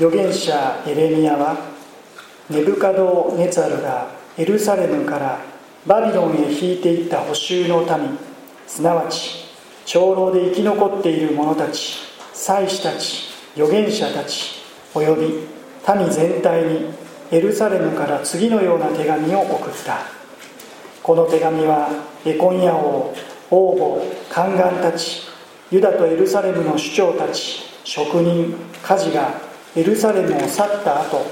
預言者エレミアはネブカドネツァルがエルサレムからバビロンへ引いていった補修の民すなわち長老で生き残っている者たち祭司たち預言者たちおよび民全体にエルサレムから次のような手紙を送った。この手紙はエコンヤ王王母宦官たちユダとエルサレムの首長たち職人家事がエルサレムを去った後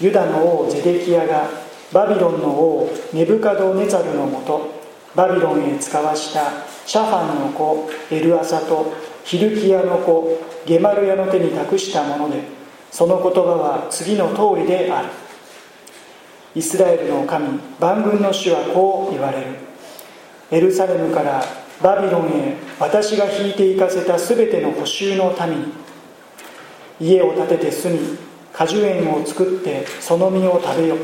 ユダの王ゼデキヤがバビロンの王ネブカドネザルのもとバビロンへ使わしたシャファンの子エルアサとヒルキヤの子ゲマルヤの手に託したものでその言葉は次の通りである。イスラエルの神万軍の主はこう言われる。エルサレムからバビロンへ私が引いて行かせた全ての補修の民に家を建てて住み果樹園を作ってその実を食べよ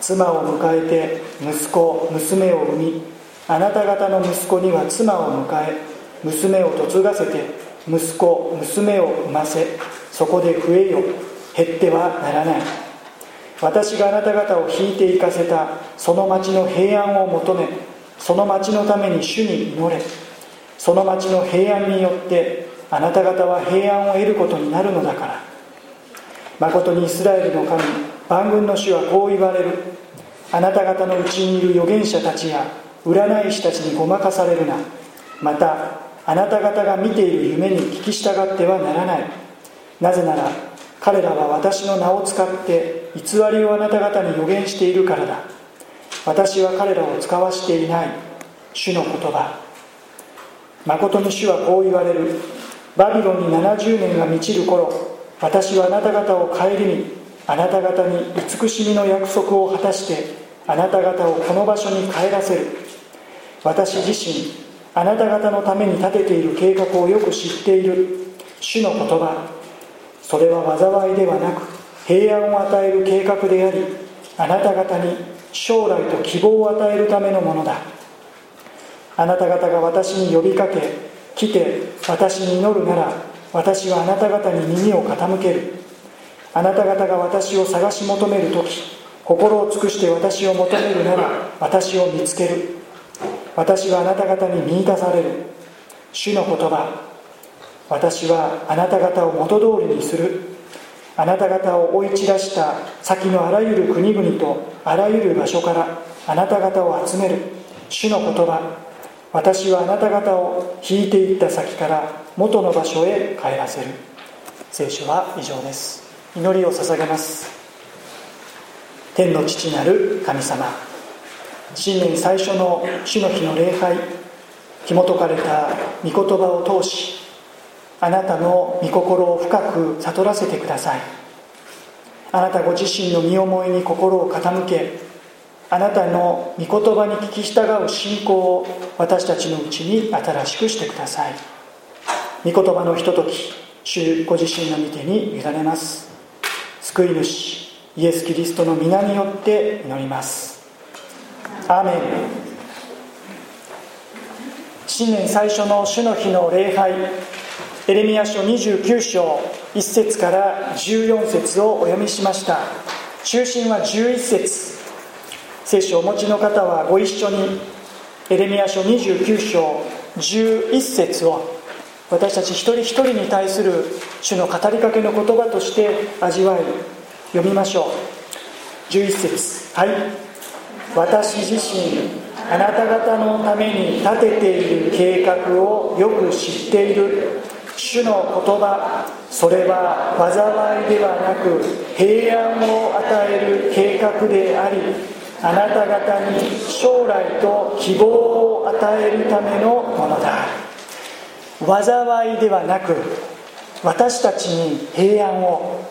妻を迎えて息子娘を産みあなた方の息子には妻を迎え娘を嫁がせて息子娘を産ませそこで増えよ減ってはならない。私があなた方を引いて行かせたその町の平安を求めその町のために主に祈れ。その町の平安によってあなた方は平安を得ることになるのだから。誠にイスラエルの神万軍の主はこう言われる。あなた方のうちにいる預言者たちや占い師たちにごまかされるな。またあなた方が見ている夢に聞き従ってはならない。なぜなら彼らは私の名を使って偽りをあなた方に予言しているからだ。私は彼らを使わしていない。主の言葉。誠に主はこう言われる。バビロンに70年が満ちる頃私はあなた方を顧みあなた方に慈しみの約束を果たしてあなた方をこの場所に帰らせる。私自身あなた方のために立てている計画をよく知っている。主の言葉それは災いではなく平安を与える計画でありあなた方に将来と希望を与えるためのものだ。あなた方が私に呼びかけ来て私に祈るなら私はあなた方に耳を傾ける。あなた方が私を探し求める時心を尽くして私を求めるなら私を見つける。私はあなた方に見いだされる。主の言葉。私はあなた方を元通りにする。あなた方を追い散らした先のあらゆる国々とあらゆる場所からあなた方を集める。主の言葉。私はあなた方を引いていった先から元の場所へ帰らせる。聖書は以上です。祈りを捧げます。天の父なる神様。新年最初の主の日の礼拝。紐解かれた御言葉を通しあなたの御心を深く悟らせてください。あなたご自身の身思いに心を傾けあなたの御言葉に聞き従う信仰を私たちのうちに新しくしてください。御言葉のひととき主ご自身の御手に委ねます。救い主イエス・キリストの皆によって祈ります。アーメン。新年最初の主の日の礼拝エレミヤ書29章1節から14節をお読みしました。中心は11節。聖書をお持ちの方はご一緒にエレミヤ書29章11節を私たち一人一人に対する主の語りかけの言葉として味わい読みましょう。11節。はい。私自身あなた方のために立てている計画をよく知っている。主の言葉。それは災いではなく平安を与える計画でありあなた方に将来と希望を与えるためのものだ災いではなく私たちに平安を。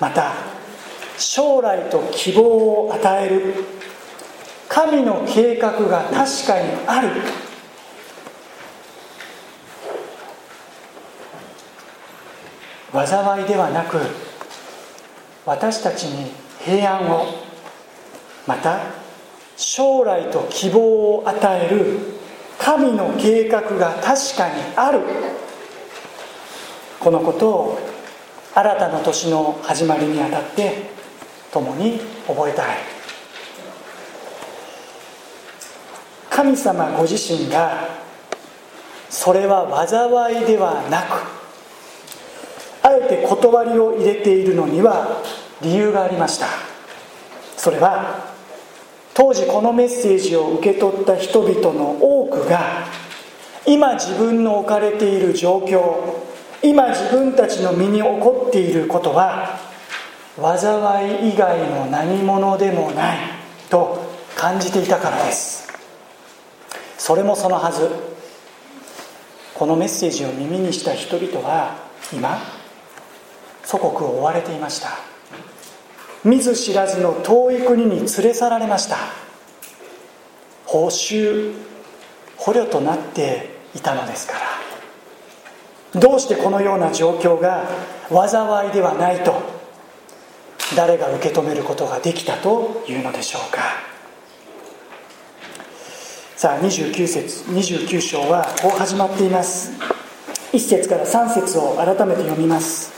また将来と希望を与える神の計画が確かにある。災いではなく私たちに平安を。また将来と希望を与える神の計画が確かにある。このことを新たな年の始まりにあたって共に覚えたい。神様ご自身がそれは災いではなくあえて断りを入れているのには理由がありました。それは当時このメッセージを受け取った人々の多くが今自分の置かれている状況今自分たちの身に起こっていることは災い以外の何者でもないと感じていたからです。それもそのはず。このメッセージを耳にした人々は今祖国を追われていました。見ず知らずの遠い国に連れ去られました。報酬捕虜となっていたのですから。どうしてこのような状況が災いではないと誰が受け止めることができたというのでしょうか。さあ29節29章はこう始まっています。1節から3節を改めて読みます。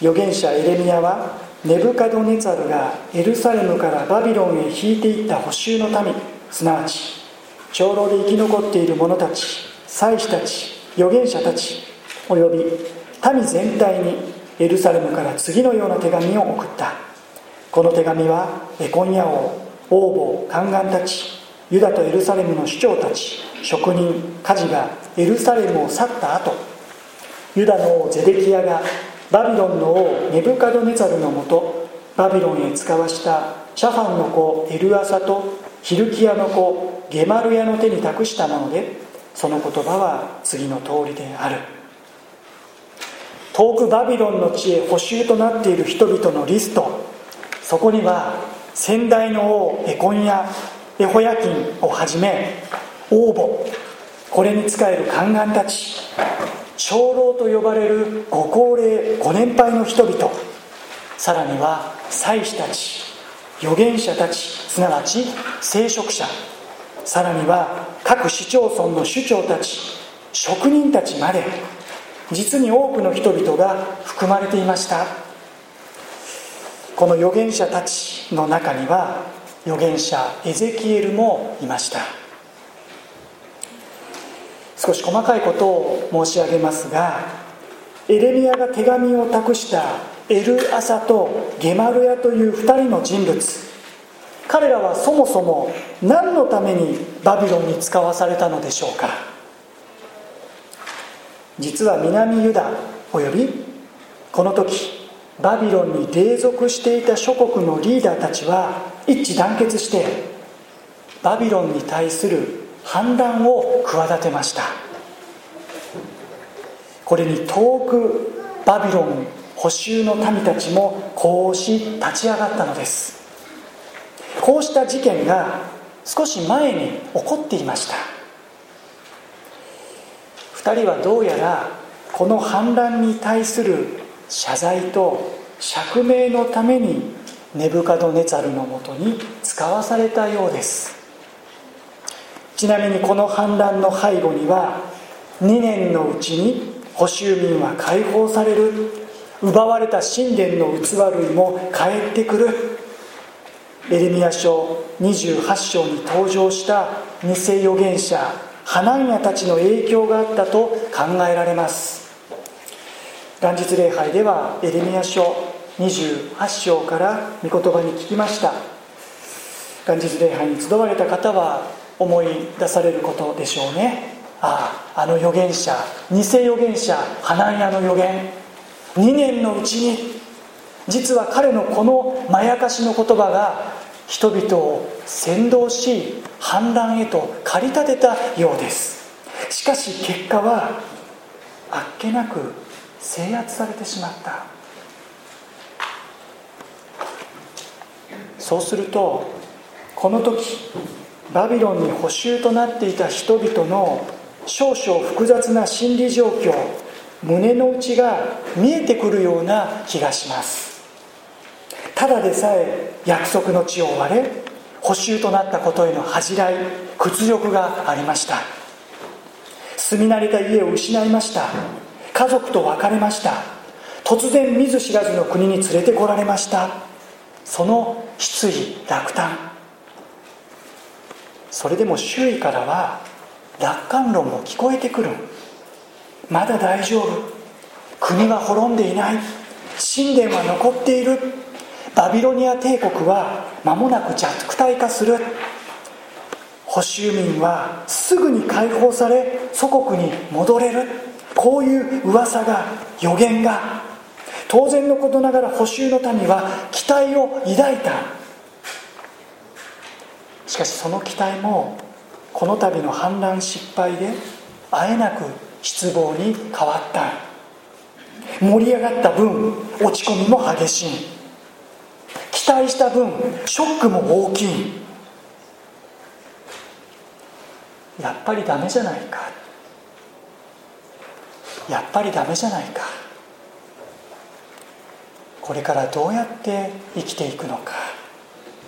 預言者エレミアはネブカドネザルがエルサレムからバビロンへ引いていった補修の民すなわち長老で生き残っている者たち祭司たち預言者たちおよび民全体にエルサレムから次のような手紙を送った。この手紙はエコニア王王母宦官たちユダとエルサレムの首長たち職人家事がエルサレムを去った後ユダの王ゼデキヤがバビロンの王ネブカドネザルのもとバビロンへ使わしたシャファンの子エルアサとヒルキヤの子ゲマルヤの手に託したものでその言葉は次の通りである。遠くバビロンの地へ補修となっている人々のリストそこには先代の王エコンやエホヤキンをはじめ王母これに仕える宦官たち。長老と呼ばれるご高齢ご年配の人々。さらには祭司たち預言者たちすなわち聖職者。さらには各市町村の首長たち職人たちまで実に多くの人々が含まれていました。この預言者たちの中には預言者エゼキエルもいました。少し細かいことを申し上げますがエレミアが手紙を託したエルアサとゲマルヤという2人の人物彼らはそもそも何のためにバビロンに使わされたのでしょうか。実は南ユダおよびこの時バビロンに隷属していた諸国のリーダーたちは一致団結してバビロンに対する反乱を企てました。これに遠くバビロン補修の民たちもこうし立ち上がったのです。こうした事件が少し前に起こっていました。2人はどうやらこの反乱に対する謝罪と釈明のためにネブカドネザルのもとに使わされたようです。ちなみにこの反乱の背後には2年のうちに補修民は解放される奪われた神殿の器類も帰ってくる。エレミア書28章に登場した偽預言者ハナンヤたちの影響があったと考えられます。元日礼拝ではエレミア書28章から御言葉に聞きました。元日礼拝に集われた方は思い出されることでしょうね。あああの預言者偽預言者ハナンヤの預言。2年のうちに実は彼のこのまやかしの言葉が人々を先導し反乱へと駆り立てたようです。しかし結果はあっけなく制圧されてしまった。そうするとこの時バビロンに補修となっていた人々の少々複雑な心理状況胸の内が見えてくるような気がします。ただでさえ約束の地を追われ補修となったことへの恥じらい屈辱がありました。住み慣れた家を失いました。家族と別れました。突然見ず知らずの国に連れてこられました。その失意落胆。それでも周囲からは楽観論も聞こえてくる。まだ大丈夫。国は滅んでいない。神殿は残っている。バビロニア帝国は間もなく弱体化する。保守民はすぐに解放され祖国に戻れる。こういう噂が予言が。当然のことながら補修の民は期待を抱いた。しかしその期待もこの度の反乱失敗であえなく失望に変わった。盛り上がった分落ち込みも激しい。期待した分ショックも大きい。やっぱりダメじゃないか。やっぱりダメじゃないか。これからどうやって生きていくのか。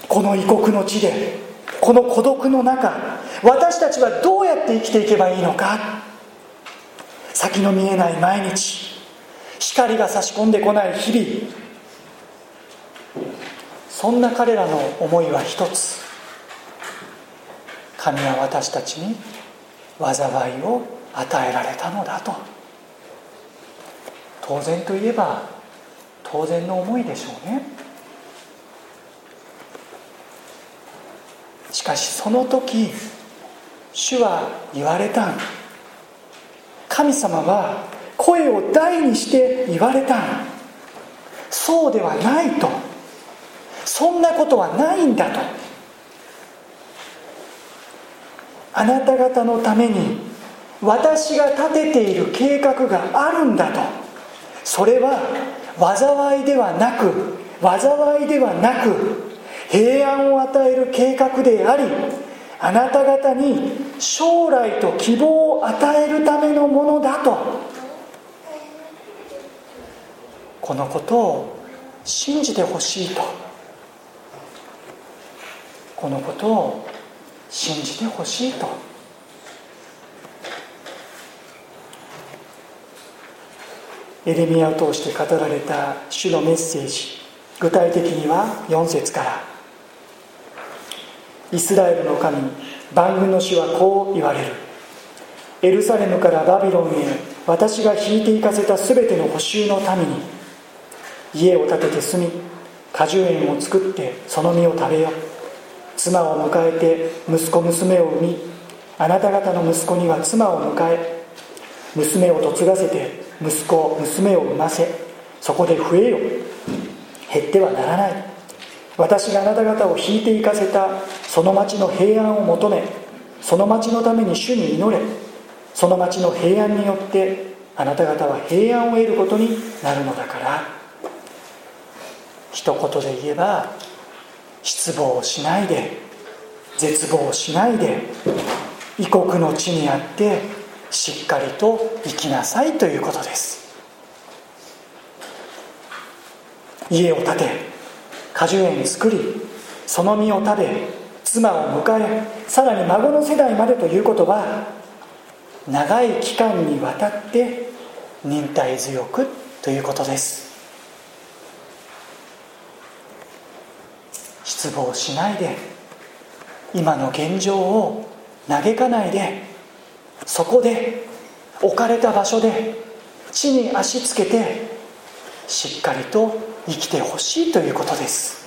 この異国の地で。この孤独の中私たちはどうやって生きていけばいいのか。先の見えない毎日光が差し込んでこない日々。そんな彼らの思いは一つ。神は私たちに災いを与えられたのだと。当然といえば当然の思いでしょうね。しかしその時主は言われた神様は声を大にして言われたそうではないと。そんなことはないんだと。あなた方のために私が立てている計画があるんだと。それは災いではなく災いではなく平安を与える計画でありあなた方に将来と希望を与えるためのものだと。このことを信じてほしいと。このことを信じてほしいと。エレミアを通して語られた主のメッセージ具体的には4節から。イスラエルの神万軍の主はこう言われる。エルサレムからバビロンへ私が引いて行かせた全ての補修の民に家を建てて住み果樹園を作ってその実を食べよ妻を迎えて息子娘を産みあなた方の息子には妻を迎え娘を嫁がせて息子娘を産ませそこで増えよ減ってはならない。私があなた方を引いて行かせたその町の平安を求めその町のために主に祈れその町の平安によってあなた方は平安を得ることになるのだから。一言で言えば失望しないで絶望しないで異国の地にあってしっかりと生きなさいということです。家を建て果樹園作りその実を食べ妻を迎えさらに孫の世代までということは長い期間にわたって忍耐強くということです。失望しないで今の現状を嘆かないでそこで置かれた場所で地に足つけてしっかりと生きてほしいということです。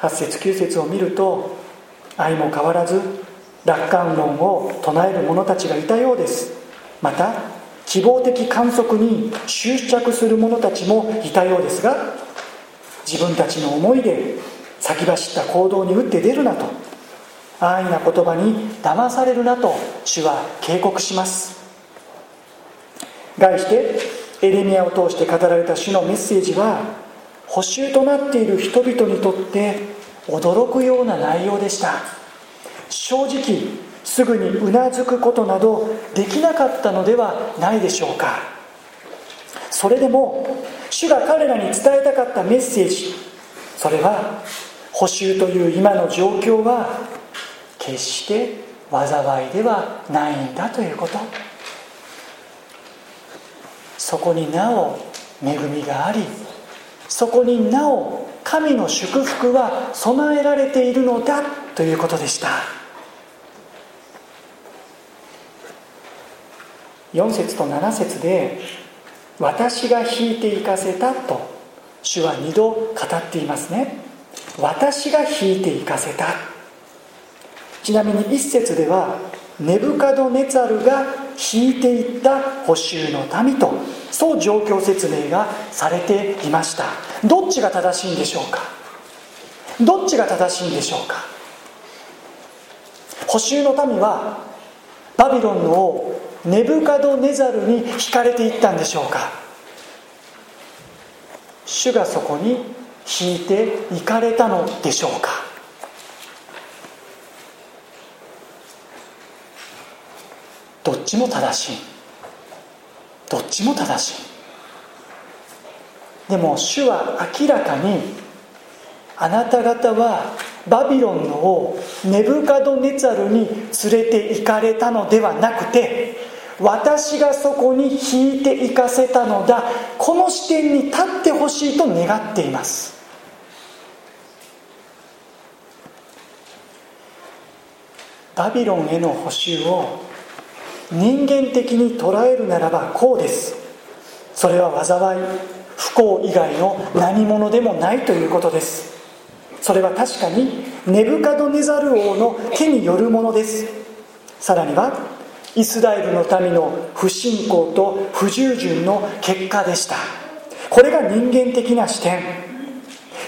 8節9節を見ると愛も変わらず楽観論を唱える者たちがいたようです。また希望的観測に執着する者たちもいたようですが自分たちの思いで先走った行動に打って出るなと安易な言葉に騙されるなと主は警告します。題してエレミアを通して語られた主のメッセージは補修となっている人々にとって驚くような内容でした。正直すぐにうなずくことなどできなかったのではないでしょうか。それでも主が彼らに伝えたかったメッセージそれは補修という今の状況は決して災いではないんだということ。そこになお恵みがありそこになお神の祝福は備えられているのだということでした。4節と7節で「私が引いて行かせた」と主は2度語っていますね。私が引いて行かせた。ちなみに1節ではネブカドネツァルが引いていった補修の民とそう状況説明がされていました。どっちが正しいんでしょうか？どっちが正しいんでしょうか？補修の民はバビロンの王ネブカドネザルに引かれていったんでしょうか？主がそこに引いていかれたのでしょうか？っちも正しい。どっちも正しい。でも主は明らかにあなた方はバビロンの王ネブカドネツァルに連れて行かれたのではなくて私がそこに引いて行かせたのだ。この視点に立ってほしいと願っています。バビロンへの補修を人間的に捉えるならばこうです。それは災い不幸以外の何者でもないということです。それは確かにネブカドネザル王の手によるものです。さらにはイスラエルの民の不信仰と不従順の結果でした。これが人間的な視点。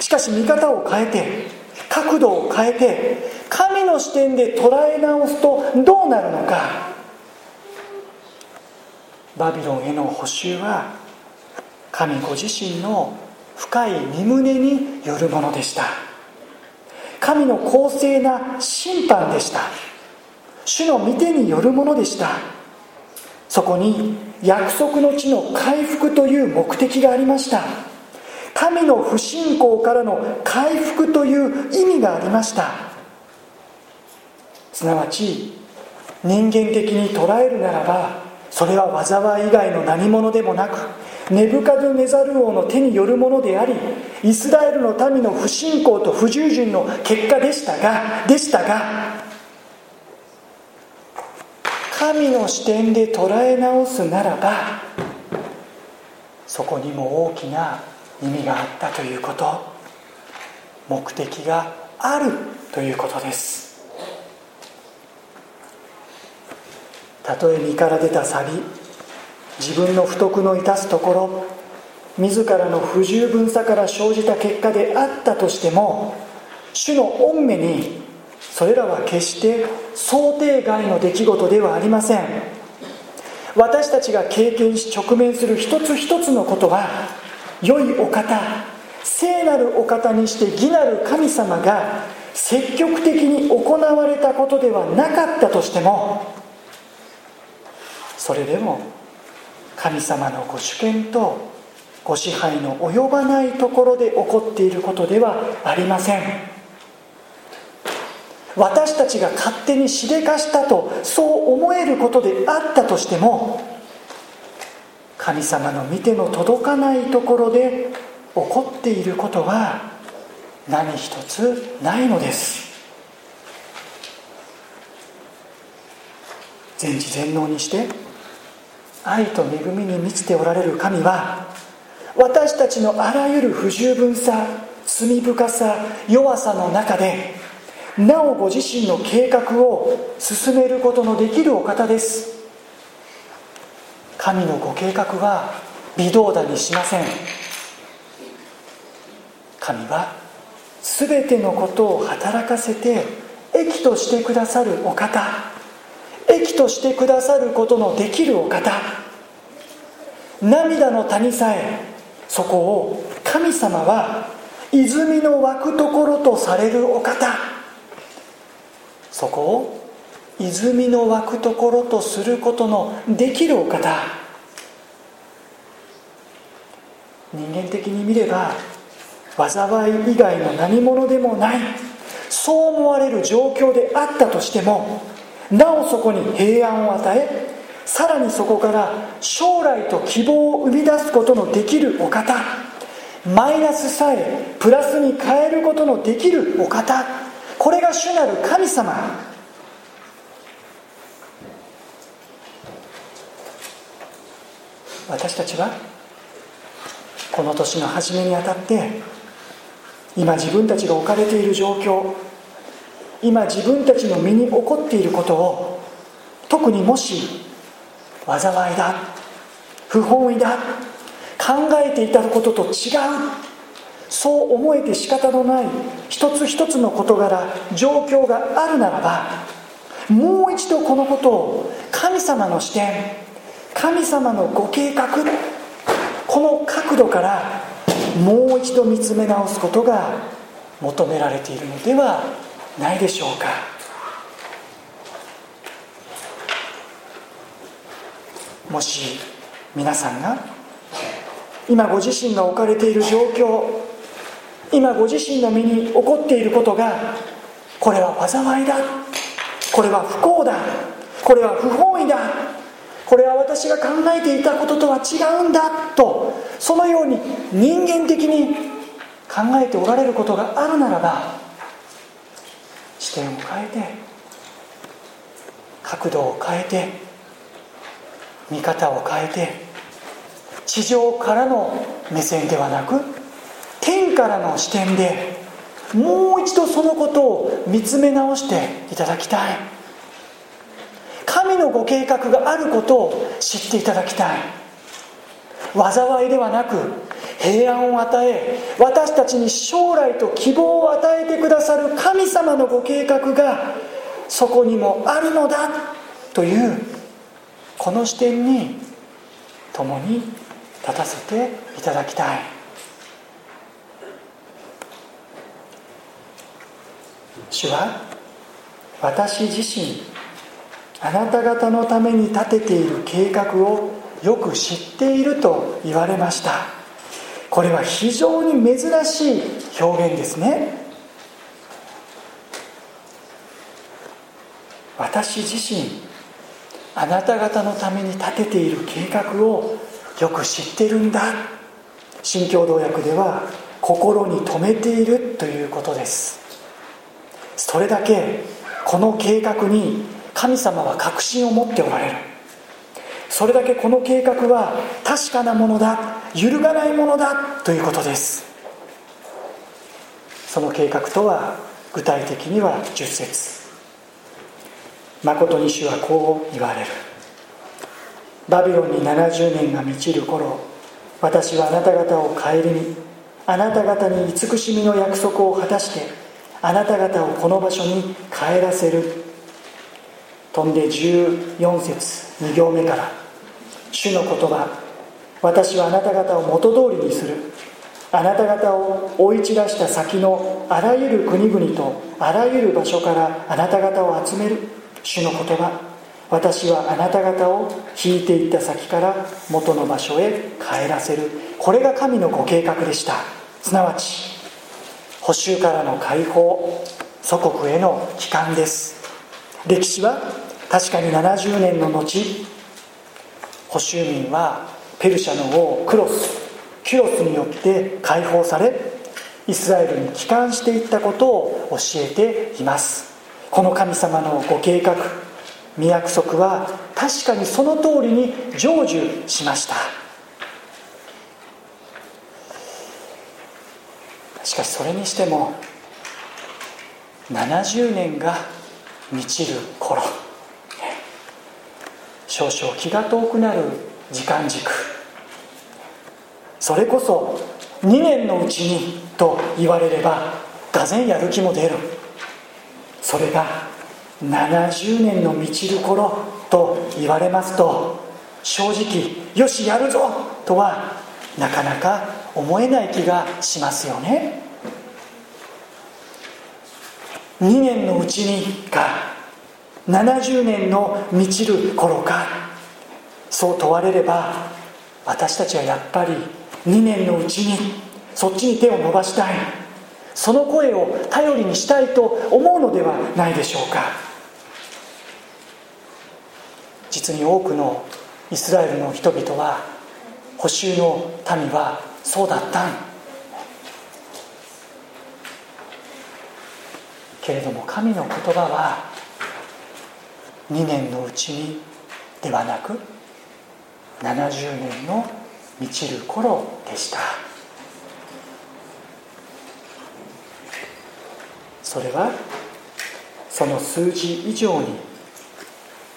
しかし見方を変えて角度を変えて神の視点で捉え直すとどうなるのか。バビロンへの補修は神ご自身の深い身胸によるものでした。神の公正な審判でした。主の御手によるものでした。そこに約束の地の回復という目的がありました。神の不信仰からの回復という意味がありました。すなわち人間的に捉えるならばそれは災い以外の何者でもなくネブカドネザル王の手によるものでありイスラエルの民の不信仰と不従順の結果でしたがでしたが神の視点で捉え直すならばそこにも大きな意味があったということ目的があるということです。たとえ身から出た錆自分の不徳の致すところ。自らの不十分さから生じた結果であったとしても。主の御目に。それらは決して。想定外の出来事ではありません。私たちが経験し直面する一つ一つのことは。良いお方。聖なるお方にして。義なる神様が。積極的に行われたことではなかったとしても。それでも神様のご主権とご支配の及ばないところで起こっていることではありません。私たちが勝手にしでかしたとそう思えることであったとしても神様の見ての届かないところで起こっていることは何一つないのです。全知全能にして愛と恵みに満ちておられる神は私たちのあらゆる不十分さ罪深さ弱さの中でなおご自身の計画を進めることのできるお方です。神のご計画は微動だにしません。神は全てのことを働かせて益としてくださるお方。益としてくださることのできるお方。涙の谷さえそこを神様は泉の湧くところとされるお方。そこを泉の湧くところとすることのできるお方。人間的に見れば災い以外の何者でもない。そう思われる状況であったとしてもなおそこに平安を与えさらにそこから将来と希望を生み出すことのできるお方マイナスさえプラスに変えることのできるお方これが主なる神様。私たちはこの年の初めにあたって今自分たちが置かれている状況今自分たちの身に起こっていることを特にもし災いだ不本意だ考えていたことと違うそう思えて仕方のない一つ一つの事柄状況があるならばもう一度このことを神様の視点神様のご計画この角度からもう一度見つめ直すことが求められているのではないでしょうか？もし皆さんが今ご自身が置かれている状況今ご自身の身に起こっていることがこれは災いだこれは不幸だこれは不本意だこれは私が考えていたこととは違うんだとそのように人間的に考えておられることがあるならば視点を変えて角度を変えて見方を変えて地上からの目線ではなく天からの視点でもう一度そのことを見つめ直していただきたい。神のご計画があることを知っていただきたい。災いではなく平安を与え私たちに将来と希望を与えてくださる神様のご計画がそこにもあるのだというこの視点に共に立たせていただきたい。主は私自身あなた方のために立てている計画をよく知っていると言われました。これは非常に珍しい表現ですね。私自身あなた方のために立てている計画をよく知ってるんだ。新共同訳では心に留めているということです。それだけこの計画に神様は確信を持っておられる。それだけこの計画は確かなものだ。揺るがないものだということです。その計画とは具体的には10節。誠に主はこう言われる。バビロンに70年が満ちる頃私はあなた方を顧みあなた方に慈しみの約束を果たしてあなた方をこの場所に帰らせる。飛んで14節2行目から「主の言葉私はあなた方を元通りにする」あなた方を追い散らした先のあらゆる国々とあらゆる場所からあなた方を集める。主の言葉。私はあなた方を引いていった先から元の場所へ帰らせる。これが神のご計画でした。すなわち補修からの解放。祖国への帰還です。歴史は確かに70年の後。保守民はペルシャの王クロスキュロスによって解放されイスラエルに帰還していったことを教えています。この神様のご計画御約束は確かにその通りに成就しました。しかしそれにしても70年が満ちる頃。少々気が遠くなる時間軸。それこそ2年のうちにと言われればがぜやる気も出る。それが70年の満ちる頃と言われますと正直よしやるぞとはなかなか思えない気がしますよね。2年のうちにか70年の満ちる頃か。そう問われれば私たちはやっぱり2年のうちにそっちに手を伸ばしたい。その声を頼りにしたいと思うのではないでしょうか。実に多くのイスラエルの人々は補修の民はそうだったん。けれども神の言葉は2年のうちにではなく70年の満ちる頃でした。それはその数字以上に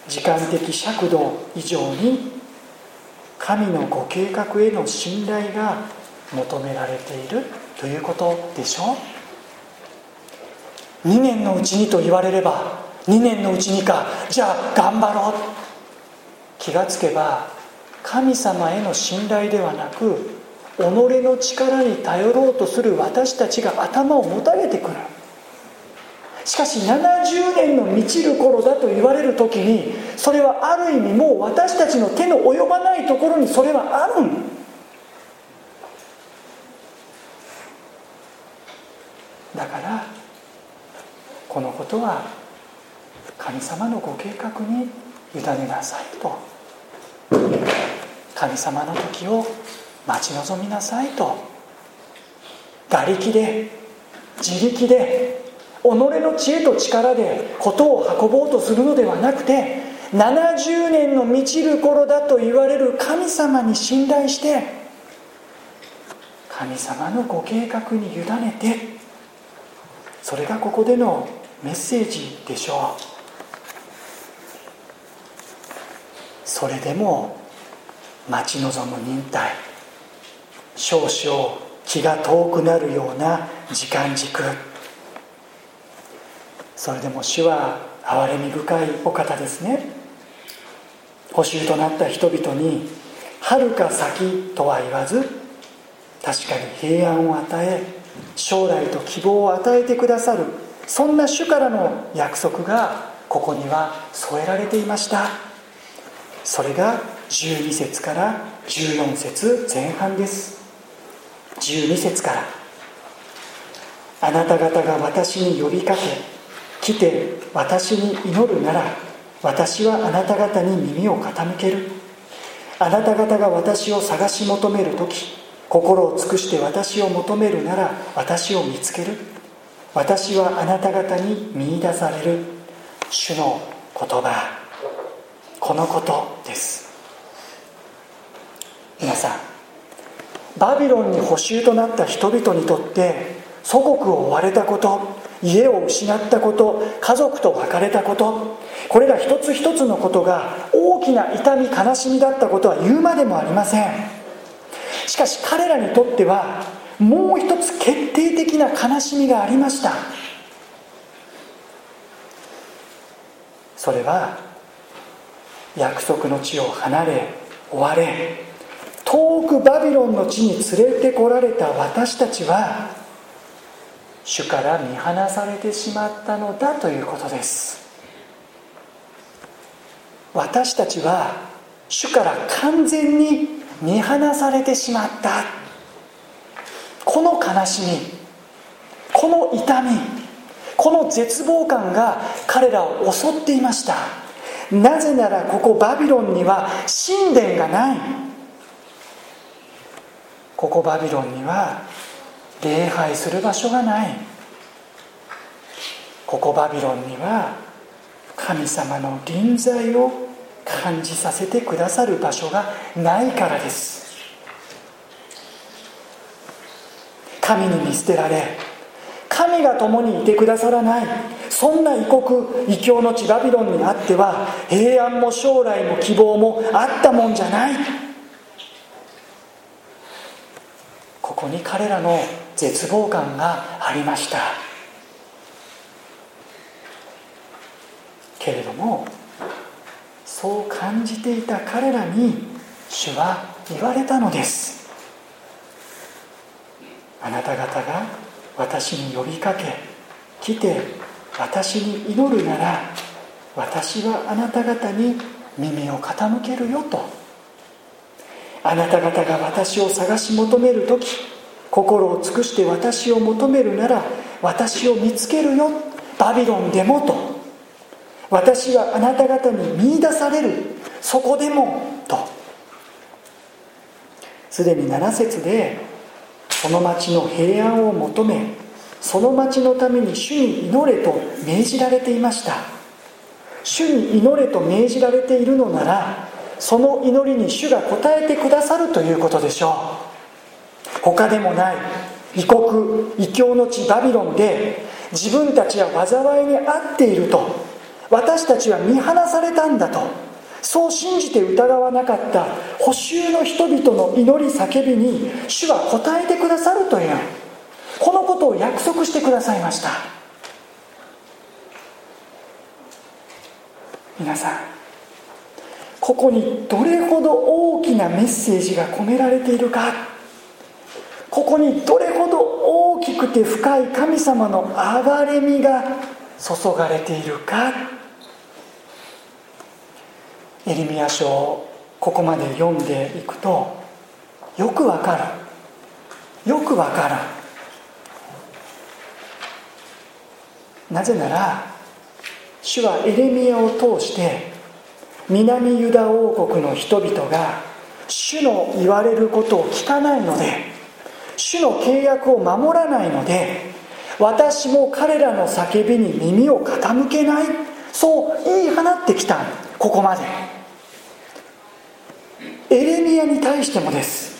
時間的尺度以上に神のご計画への信頼が求められているということでしょう。2年のうちにと言われれば2年のうちにか。じゃあ頑張ろう。気がつけば神様への信頼ではなく己の力に頼ろうとする私たちが頭をもたげてくる。しかし70年の満ちる頃だと言われる時にそれはある意味もう私たちの手の及ばないところにそれはある。んだからこのことは神様のご計画に委ねなさいと。神様の時を待ち望みなさいと。馬力で自力で己の知恵と力で事を運ぼうとするのではなくて70年の満ちる頃だと言われる神様に信頼して神様のご計画に委ねてそれがここでのメッセージでしょう。それでも待ち望む忍耐少々気が遠くなるような時間軸。それでも主は憐れみ深いお方ですね。補修となった人々にはるか先とは言わず確かに平安を与え将来と希望を与えてくださるそんな主からの約束がここには添えられていました。それが12節から14節前半です。12節から。あなた方が私に呼びかけ来て私に祈るなら私はあなた方に耳を傾ける。あなた方が私を探し求める時心を尽くして私を求めるなら私を見つける。私はあなた方に見いだされる。主の言葉。このことです。皆さんバビロンに捕囚となった人々にとって祖国を追われたこと家を失ったこと家族と別れたことこれら一つ一つのことが大きな痛み悲しみだったことは言うまでもありません。しかし彼らにとってはもう一つ決定的な悲しみがありました。それは約束の地を離れ追われ遠くバビロンの地に連れてこられた私たちは主から見放されてしまったのだということです。私たちは主から完全に見放されてしまった。この悲しみこの痛みこの絶望感が彼らを襲っていました。なぜならここバビロンには神殿がない。ここバビロンには礼拝する場所がない。ここバビロンには神様の臨在を感じさせてくださる場所がないからです。神に見捨てられ神が共にいてくださらない。そんな異国異教の地バビロンにあっては平安も将来も希望もあったもんじゃない。に彼らの絶望感がありました。けれどもそう感じていた彼らに主は言われたのです。あなた方が私に呼びかけ来て私に祈るなら私はあなた方に耳を傾けるよと。あなた方が私を探し求める時心を尽くして私を求めるなら私を見つけるよバビロンでもと。私はあなた方に見いだされる。そこでもと。すでに7節でその町の平安を求めその町のために主に祈れと命じられていました。主に祈れと命じられているのならその祈りに主が応えてくださるということでしょう。他でもない異国異教の地バビロンで自分たちは災いに遭っていると私たちは見放されたんだとそう信じて疑わなかった補修の人々の祈り叫びに主は応えてくださるというこのことを約束してくださいました。皆さんここにどれほど大きなメッセージが込められているか。ここにどれほど大きくて深い神様の憐れみが注がれているか。エリミア書をここまで読んでいくとよくわかるよくわかるなぜなら主はエレミアを通して南ユダ王国の人々が主の言われることを聞かないので主の契約を守らないので私も彼らの叫びに耳を傾けない。そう言い放ってきたここまで。エレミアに対してもです。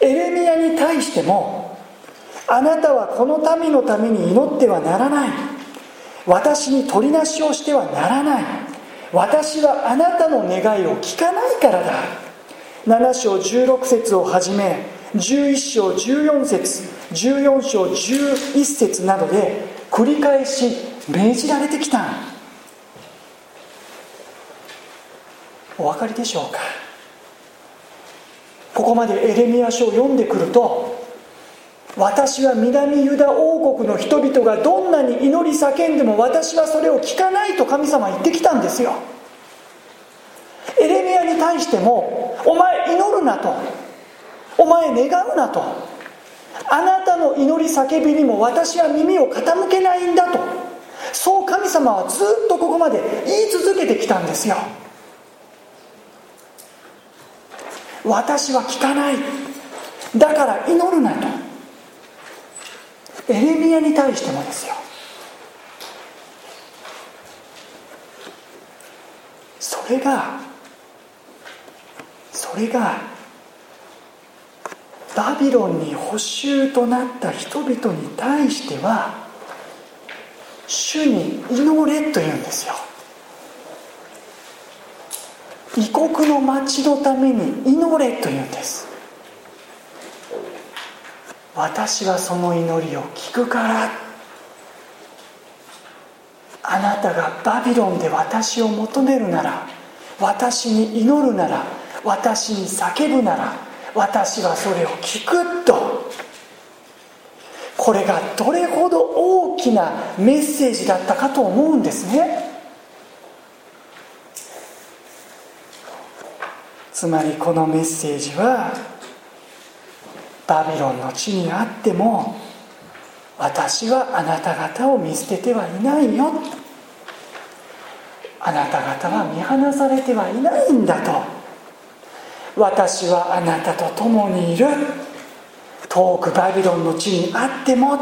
エレミアに対してもあなたはこの民のために祈ってはならない。私に取りなしをしてはならない。私はあなたの願いを聞かないからだ。7章16節をはじめ11章14節14章11節などで繰り返し命じられてきた。お分かりでしょうか？ここまでエレミア書を読んでくると私は南ユダ王国の人々がどんなに祈り叫んでも私はそれを聞かないと神様は言ってきたんですよ。エレミアに対してもお前祈るなと。お前願うなと。あなたの祈り叫びにも私は耳を傾けないんだと。そう神様はずっとここまで言い続けてきたんですよ。私は聞かない。だから祈るなと。エレミアに対してもですよ。それがそれがバビロンに捕囚となった人々に対しては主に祈れというんですよ。異国の町のために祈れというんです。私はその祈りを聞くからあなたがバビロンで私を求めるなら私に祈るなら私に叫ぶなら私はそれを聞くとこれがどれほど大きなメッセージだったかと思うんですね。つまりこのメッセージはバビロンの地にあっても私はあなた方を見捨ててはいないよ。あなた方は見放されてはいないんだと。私はあなたと共にいる。遠くバビロンの地にあっても。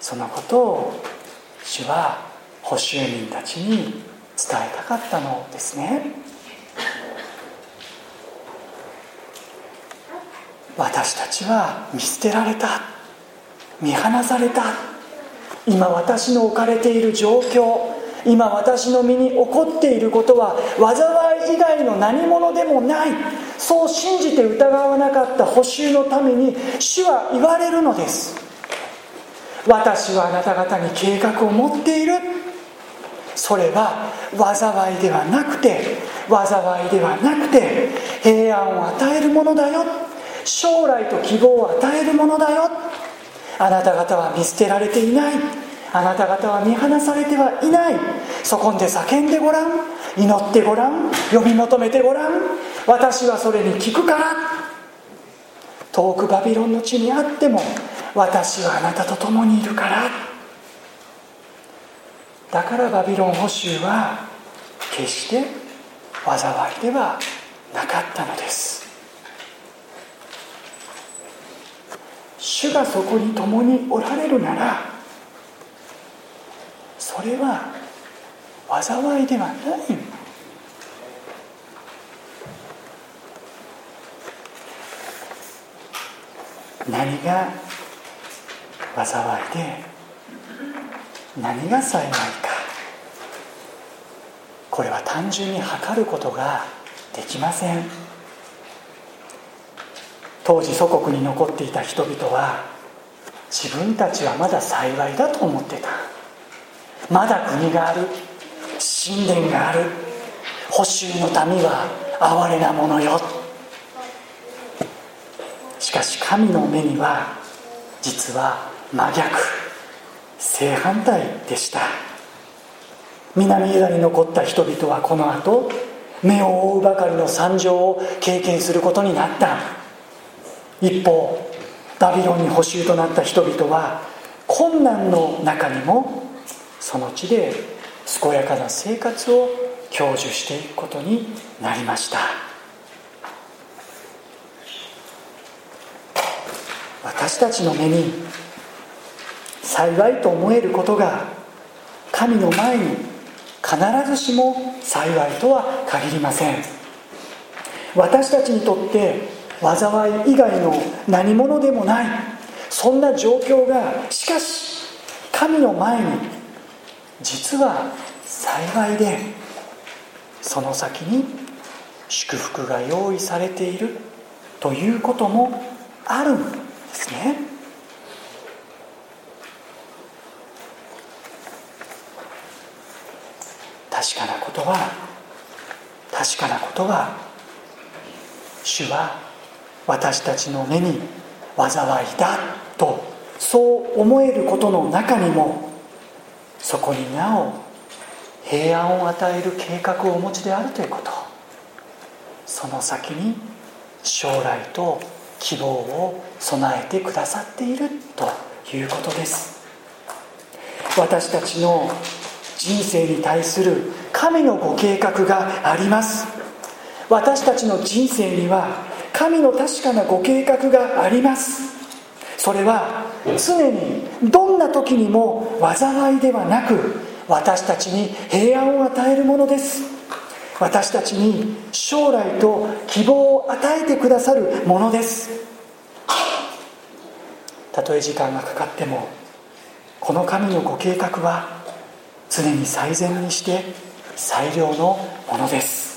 そのことを主は保守人たちに伝えたかったのですね。私たちは見捨てられた。見放された。今私の置かれている状況。今私の身に起こっていることは災い以外の何者でもないそう信じて疑わなかった補修のために主は言われるのです。私はあなた方に計画を持っている。それは災いではなくて災いではなくて平安を与えるものだよ。将来と希望を与えるものだよ。あなた方は見捨てられていない。あなた方は見放されてはいない。そこんで叫んでごらん。祈ってごらん。呼び求めてごらん。私はそれに聞くから。遠くバビロンの地にあっても私はあなたと共にいるから。だからバビロン捕囚は決して災いではなかったのです。主がそこに共におられるならそれは災いではない何が災いで何が幸いか。これは単純に測ることができません。当時祖国に残っていた人々は自分たちはまだ幸いだと思ってた。まだ国がある。神殿がある。補修の民は哀れなものよ。しかし神の目には実は真逆。正反対でした。南ユダに残った人々はこの後目を覆うばかりの惨状を経験することになった。一方バビロンに捕囚となった人々は困難の中にもその地で健やかな生活を享受していくことになりました。私たちの目に幸いと思えることが神の前に必ずしも幸いとは限りません。私たちにとって災い以外の何者でもない。そんな状況がしかし神の前に実は幸いでその先に祝福が用意されているということもあるんですね。確かなことは確かなことは主は私たちの目に災いだとそう思えることの中にもそこになお平安を与える計画をお持ちであるということ。その先に将来と希望を備えてくださっているということです。私たちの人生に対する神のご計画があります。私たちの人生には神の確かなご計画があります。それは常にどんな時にも災いではなく私たちに平安を与えるものです。私たちに将来と希望を与えてくださるものです。たとえ時間がかかってもこの神のご計画は常に最善にして最良のものです。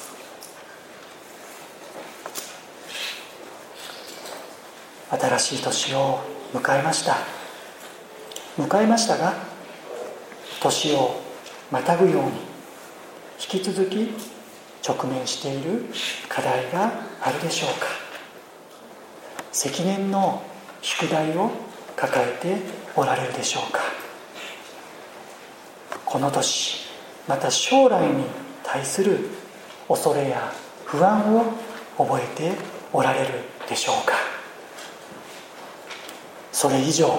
新しい年を迎えました。迎えましたが年をまたぐように引き続き直面している課題があるでしょうか。積年の宿題を抱えておられるでしょうか。この年また将来に対する恐れや不安を覚えておられるでしょうか。それ以上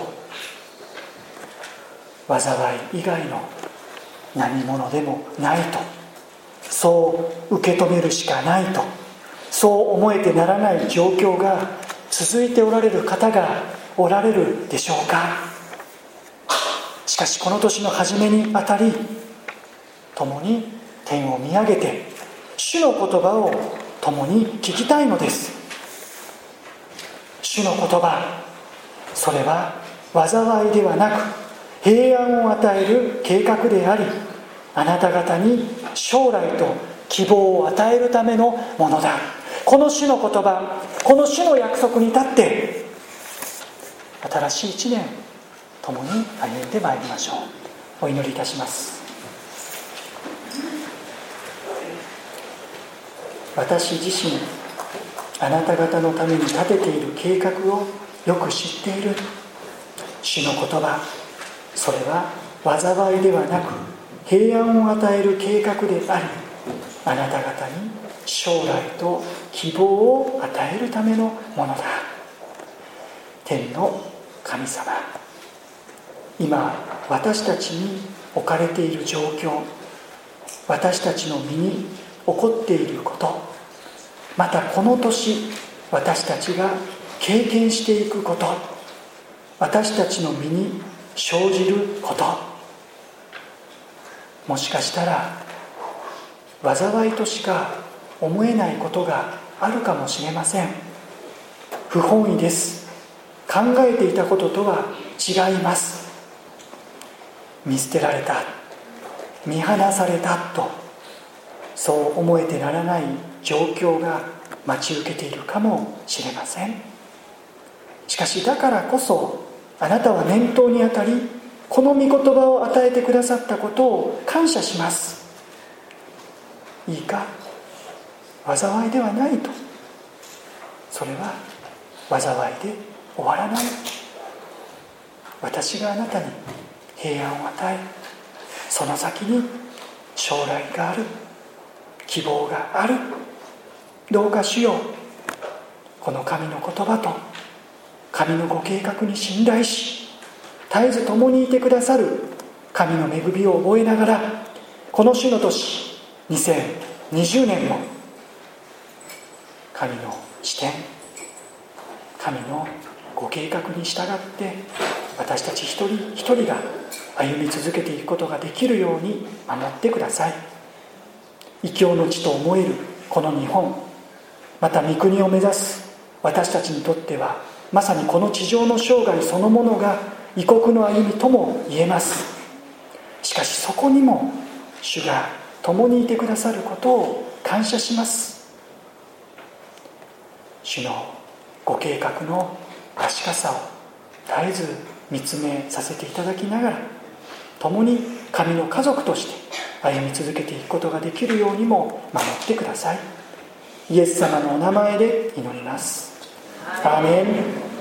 災い以外の何者でもないとそう受け止めるしかないとそう思えてならない状況が続いておられる方がおられるでしょうか。しかしこの年の初めにあたり共に天を見上げて主の言葉を共に聞きたいのです。主の言葉。それは災いではなく平安を与える計画でありあなた方に将来と希望を与えるためのものだ。この主の言葉この主の約束に立って新しい一年共に歩んでまいりましょう。お祈りいたします。私自身あなた方のために立てている計画をよく知っている主の言葉。それは災いではなく平安を与える計画でありあなた方に将来と希望を与えるためのものだ。天の神様。今私たちに置かれている状況私たちの身に起こっていることまたこの年私たちが経験していくこと。私たちの身に生じること。もしかしたら災いとしか思えないことがあるかもしれません。不本意です。考えていたこととは違います。見捨てられた。見放されたと。そう思えてならない状況が待ち受けているかもしれません。しかしだからこそあなたは念頭にあたりこの御言葉を与えてくださったことを感謝します。いいか？災いではないと。それは災いで終わらない。私があなたに平安を与えその先に将来がある希望がある。どうか主よこの神の言葉と神のご計画に信頼し絶えず共にいてくださる神の恵みを覚えながらこの主の年2020年も神の視点神のご計画に従って私たち一人一人が歩み続けていくことができるように守ってください。異教の地と思えるこの日本また御国を目指す私たちにとってはまさにこの地上の生涯そのものが異国の歩みとも言えます。しかしそこにも主が共にいてくださることを感謝します。主のご計画の確かさを絶えず見つめさせていただきながら共に神の家族として歩み続けていくことができるようにも守ってください。イエス様のお名前で祈ります。アーメン